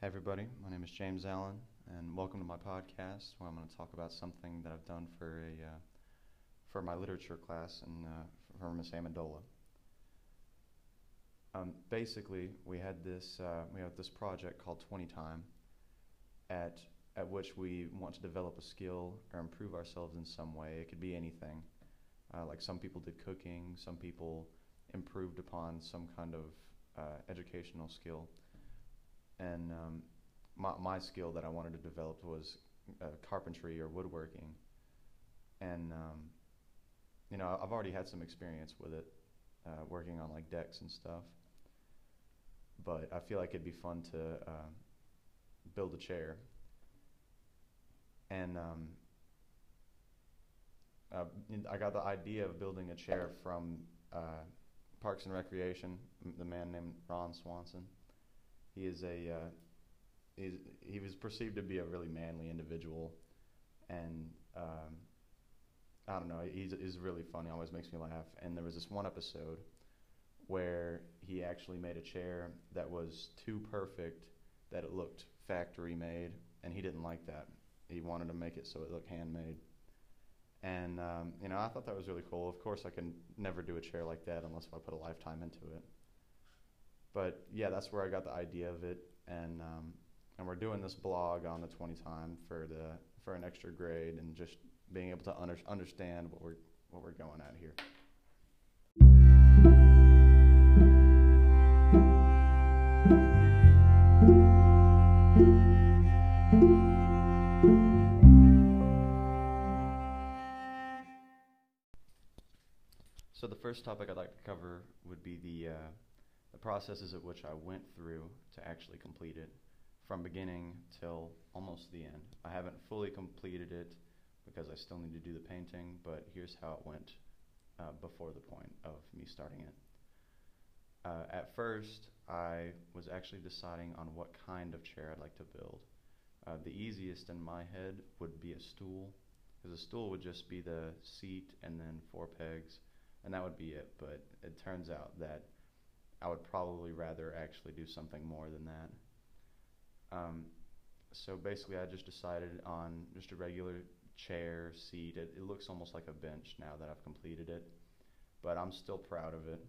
Hey, everybody. My name is James Allen, and welcome to my podcast where I'm going to talk about something that I've done for a uh, for my literature class and uh, for Miss Amendola. Um, basically, we had this uh, we have this project called 20 Time, at at which we want to develop a skill or improve ourselves in some way. It could be anything. Uh, like some people did cooking, some people improved upon some kind of uh, educational skill and um, my, my skill that I wanted to develop was uh, carpentry or woodworking. And, um, you know, I've already had some experience with it, uh, working on like decks and stuff. But I feel like it'd be fun to uh, build a chair. And um, uh, I got the idea of building a chair from uh, Parks and Recreation, the man named Ron Swanson he is a uh, he was perceived to be a really manly individual, and um, I don't know. He's is really funny. Always makes me laugh. And there was this one episode where he actually made a chair that was too perfect that it looked factory made, and he didn't like that. He wanted to make it so it looked handmade. And um, you know, I thought that was really cool. Of course, I can never do a chair like that unless I put a lifetime into it but yeah, that's where I got the idea of it, and um, and we're doing this blog on the 20 time for the for an extra grade and just being able to under, understand what we're what we're going at here. So the first topic I'd like to cover would be the uh, the processes at which I went through to actually complete it from beginning till almost the end. I haven't fully completed it because I still need to do the painting, but here's how it went uh, before the point of me starting it. Uh, at first, I was actually deciding on what kind of chair I'd like to build. Uh, the easiest in my head would be a stool, because a stool would just be the seat and then four pegs, and that would be it. But it turns out that I would probably rather actually do something more than that. Um, so basically, I just decided on just a regular chair, seat. It, it, looks almost like a bench now that I've completed it, but I'm still proud of it.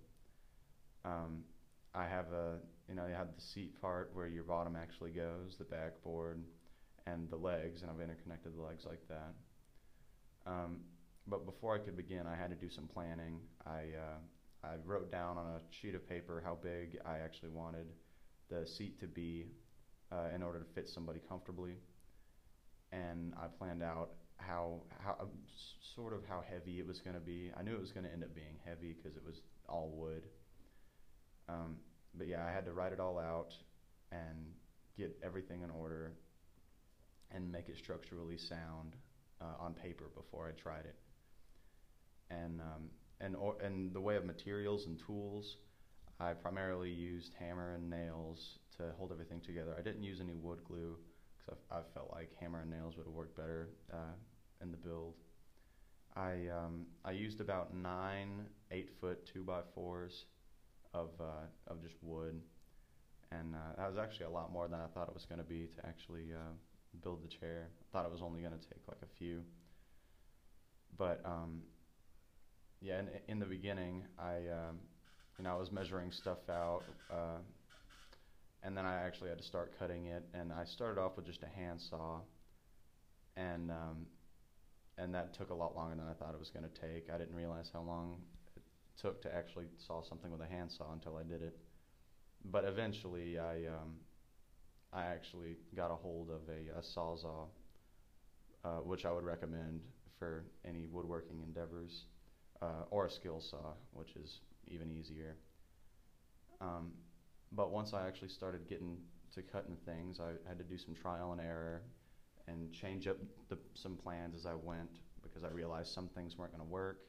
Um, I have a, you know, you have the seat part where your bottom actually goes, the backboard, and the legs, and I've interconnected the legs like that. Um, but before I could begin, I had to do some planning. I uh, I wrote down on a sheet of paper how big I actually wanted the seat to be uh, in order to fit somebody comfortably, and I planned out how how uh, sort of how heavy it was going to be. I knew it was going to end up being heavy because it was all wood. Um, but yeah, I had to write it all out and get everything in order and make it structurally sound uh, on paper before I tried it. And um, and or, and the way of materials and tools, I primarily used hammer and nails to hold everything together. I didn't use any wood glue because I, I, felt like hammer and nails would have worked better uh, in the build. I um, I used about nine eight foot two by fours of uh, of just wood, and uh, that was actually a lot more than I thought it was going to be to actually uh, build the chair. I thought it was only going to take like a few, but um, yeah, in, in the beginning, I, um, you know, I was measuring stuff out, uh, and then I actually had to start cutting it. And I started off with just a handsaw, and um, and that took a lot longer than I thought it was going to take. I didn't realize how long it took to actually saw something with a handsaw until I did it. But eventually, I um, I actually got a hold of a, a sawzall, uh, which I would recommend for any woodworking endeavors uh, or a skill saw, which is even easier. Um, but once I actually started getting to cutting things, I had to do some trial and error and change up the, some plans as I went because I realized some things weren't going to work.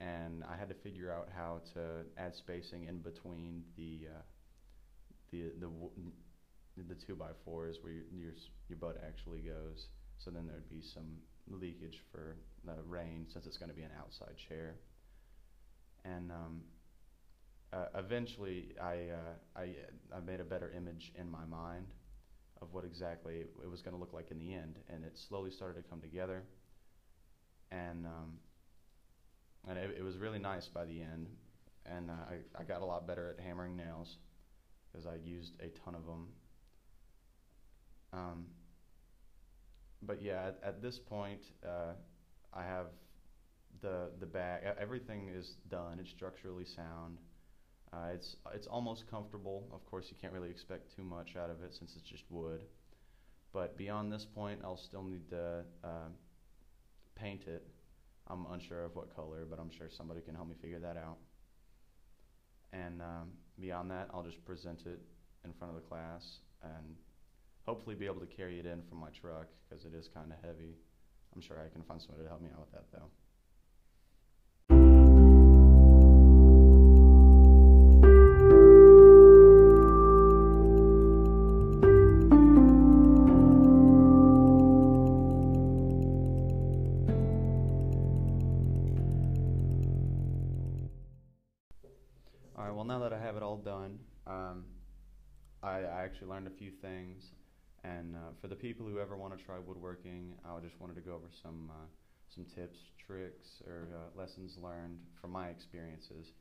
And I had to figure out how to add spacing in between the uh, the the the two by fours where your, your your butt actually goes. So then there'd be some leakage for the rain since it's going to be an outside chair. And um, uh, eventually, I, uh, I, I made a better image in my mind. of what exactly it was going to look like in the end, and it slowly started to come together. And um, and it, it was really nice by the end, and uh, I I got a lot better at hammering nails because I used a ton of them. Um, but yeah, at, at this point, uh, I have the the bag. Everything is done. It's structurally sound. Uh, it's it's almost comfortable. Of course, you can't really expect too much out of it since it's just wood. But beyond this point, I'll still need to uh, paint it. I'm unsure of what color, but I'm sure somebody can help me figure that out. And um, beyond that, I'll just present it in front of the class and hopefully be able to carry it in from my truck because it is kind of heavy. I'm sure I can find somebody to help me out with that though. All right. Well, now that I have it all done, um, I, I actually learned a few things. And uh, for the people who ever want to try woodworking, I just wanted to go over some uh, some tips, tricks, or uh, lessons learned from my experiences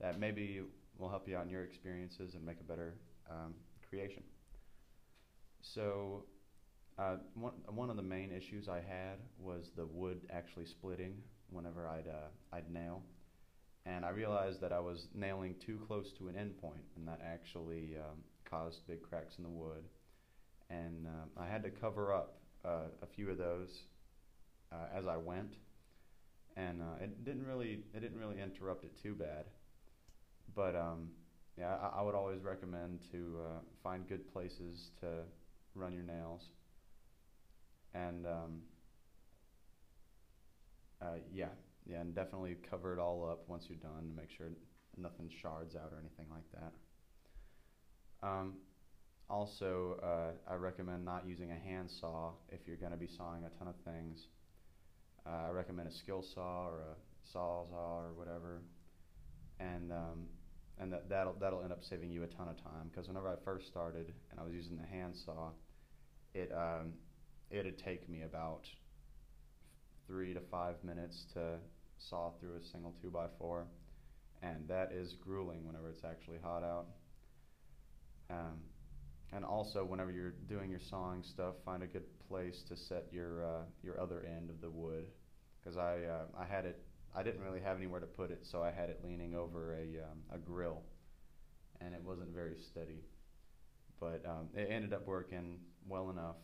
that maybe will help you out in your experiences and make a better um, creation. So, uh, one one of the main issues I had was the wood actually splitting whenever I'd uh, I'd nail and I realized that I was nailing too close to an endpoint, and that actually um, caused big cracks in the wood. And uh, I had to cover up uh, a few of those uh, as I went, and uh, it didn't really it didn't really interrupt it too bad. But um, yeah, I, I, would always recommend to uh, find good places to run your nails, and um, uh, yeah, yeah, and definitely cover it all up once you're done to make sure nothing shards out or anything like that. Um, also, uh, I recommend not using a hand saw if you're going to be sawing a ton of things. Uh, I recommend a skill saw or a sawzall or whatever, and um, and that that'll that'll end up saving you a ton of time because whenever I first started and I was using the hand saw, it um, it'd take me about three to five minutes to saw through a single 2x4 and that is grueling whenever it's actually hot out. Um, and also, whenever you're doing your sawing stuff, find a good place to set your uh, your other end of the wood, because I uh, I had it I didn't really have anywhere to put it, so I had it leaning over a um, a grill, and it wasn't very steady. But um, it ended up working well enough,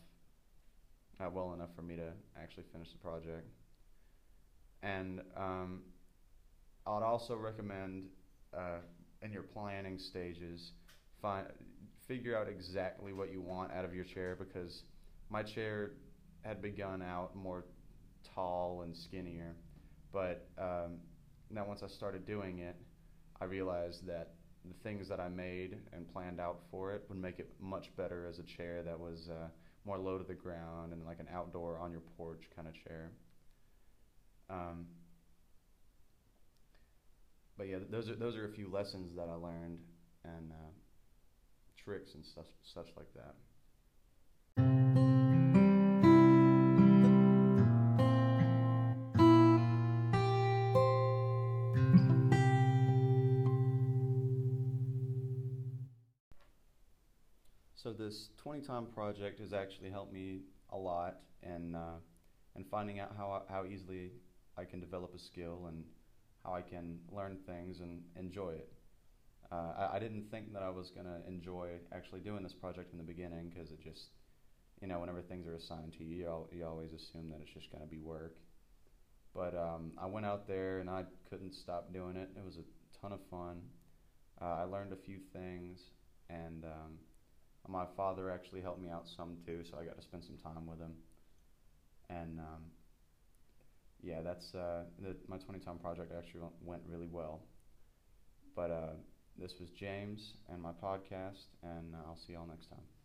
uh, well enough for me to actually finish the project. And um, I'd also recommend uh, in your planning stages, find figure out exactly what you want out of your chair because my chair had begun out more tall and skinnier, but um, now once I started doing it, I realized that the things that I made and planned out for it would make it much better as a chair that was uh, more low to the ground and like an outdoor on your porch kind of chair. Um, but yeah, those are those are a few lessons that I learned and uh, tricks and such such like that. So this 20 time project has actually helped me a lot and uh, and finding out how how easily I can develop a skill and how I can learn things and enjoy it. Uh, I, I, didn't think that I was going to enjoy actually doing this project in the beginning because it just, you know, whenever things are assigned to you, you, you always assume that it's just going to be work. But um, I went out there and I couldn't stop doing it. It was a ton of fun. Uh, I learned a few things, and um, my father actually helped me out some too, so I got to spend some time with him. And um, yeah, that's uh, the, my 20 time project actually went really well. But uh, this was James and my podcast, and I'll see y'all next time.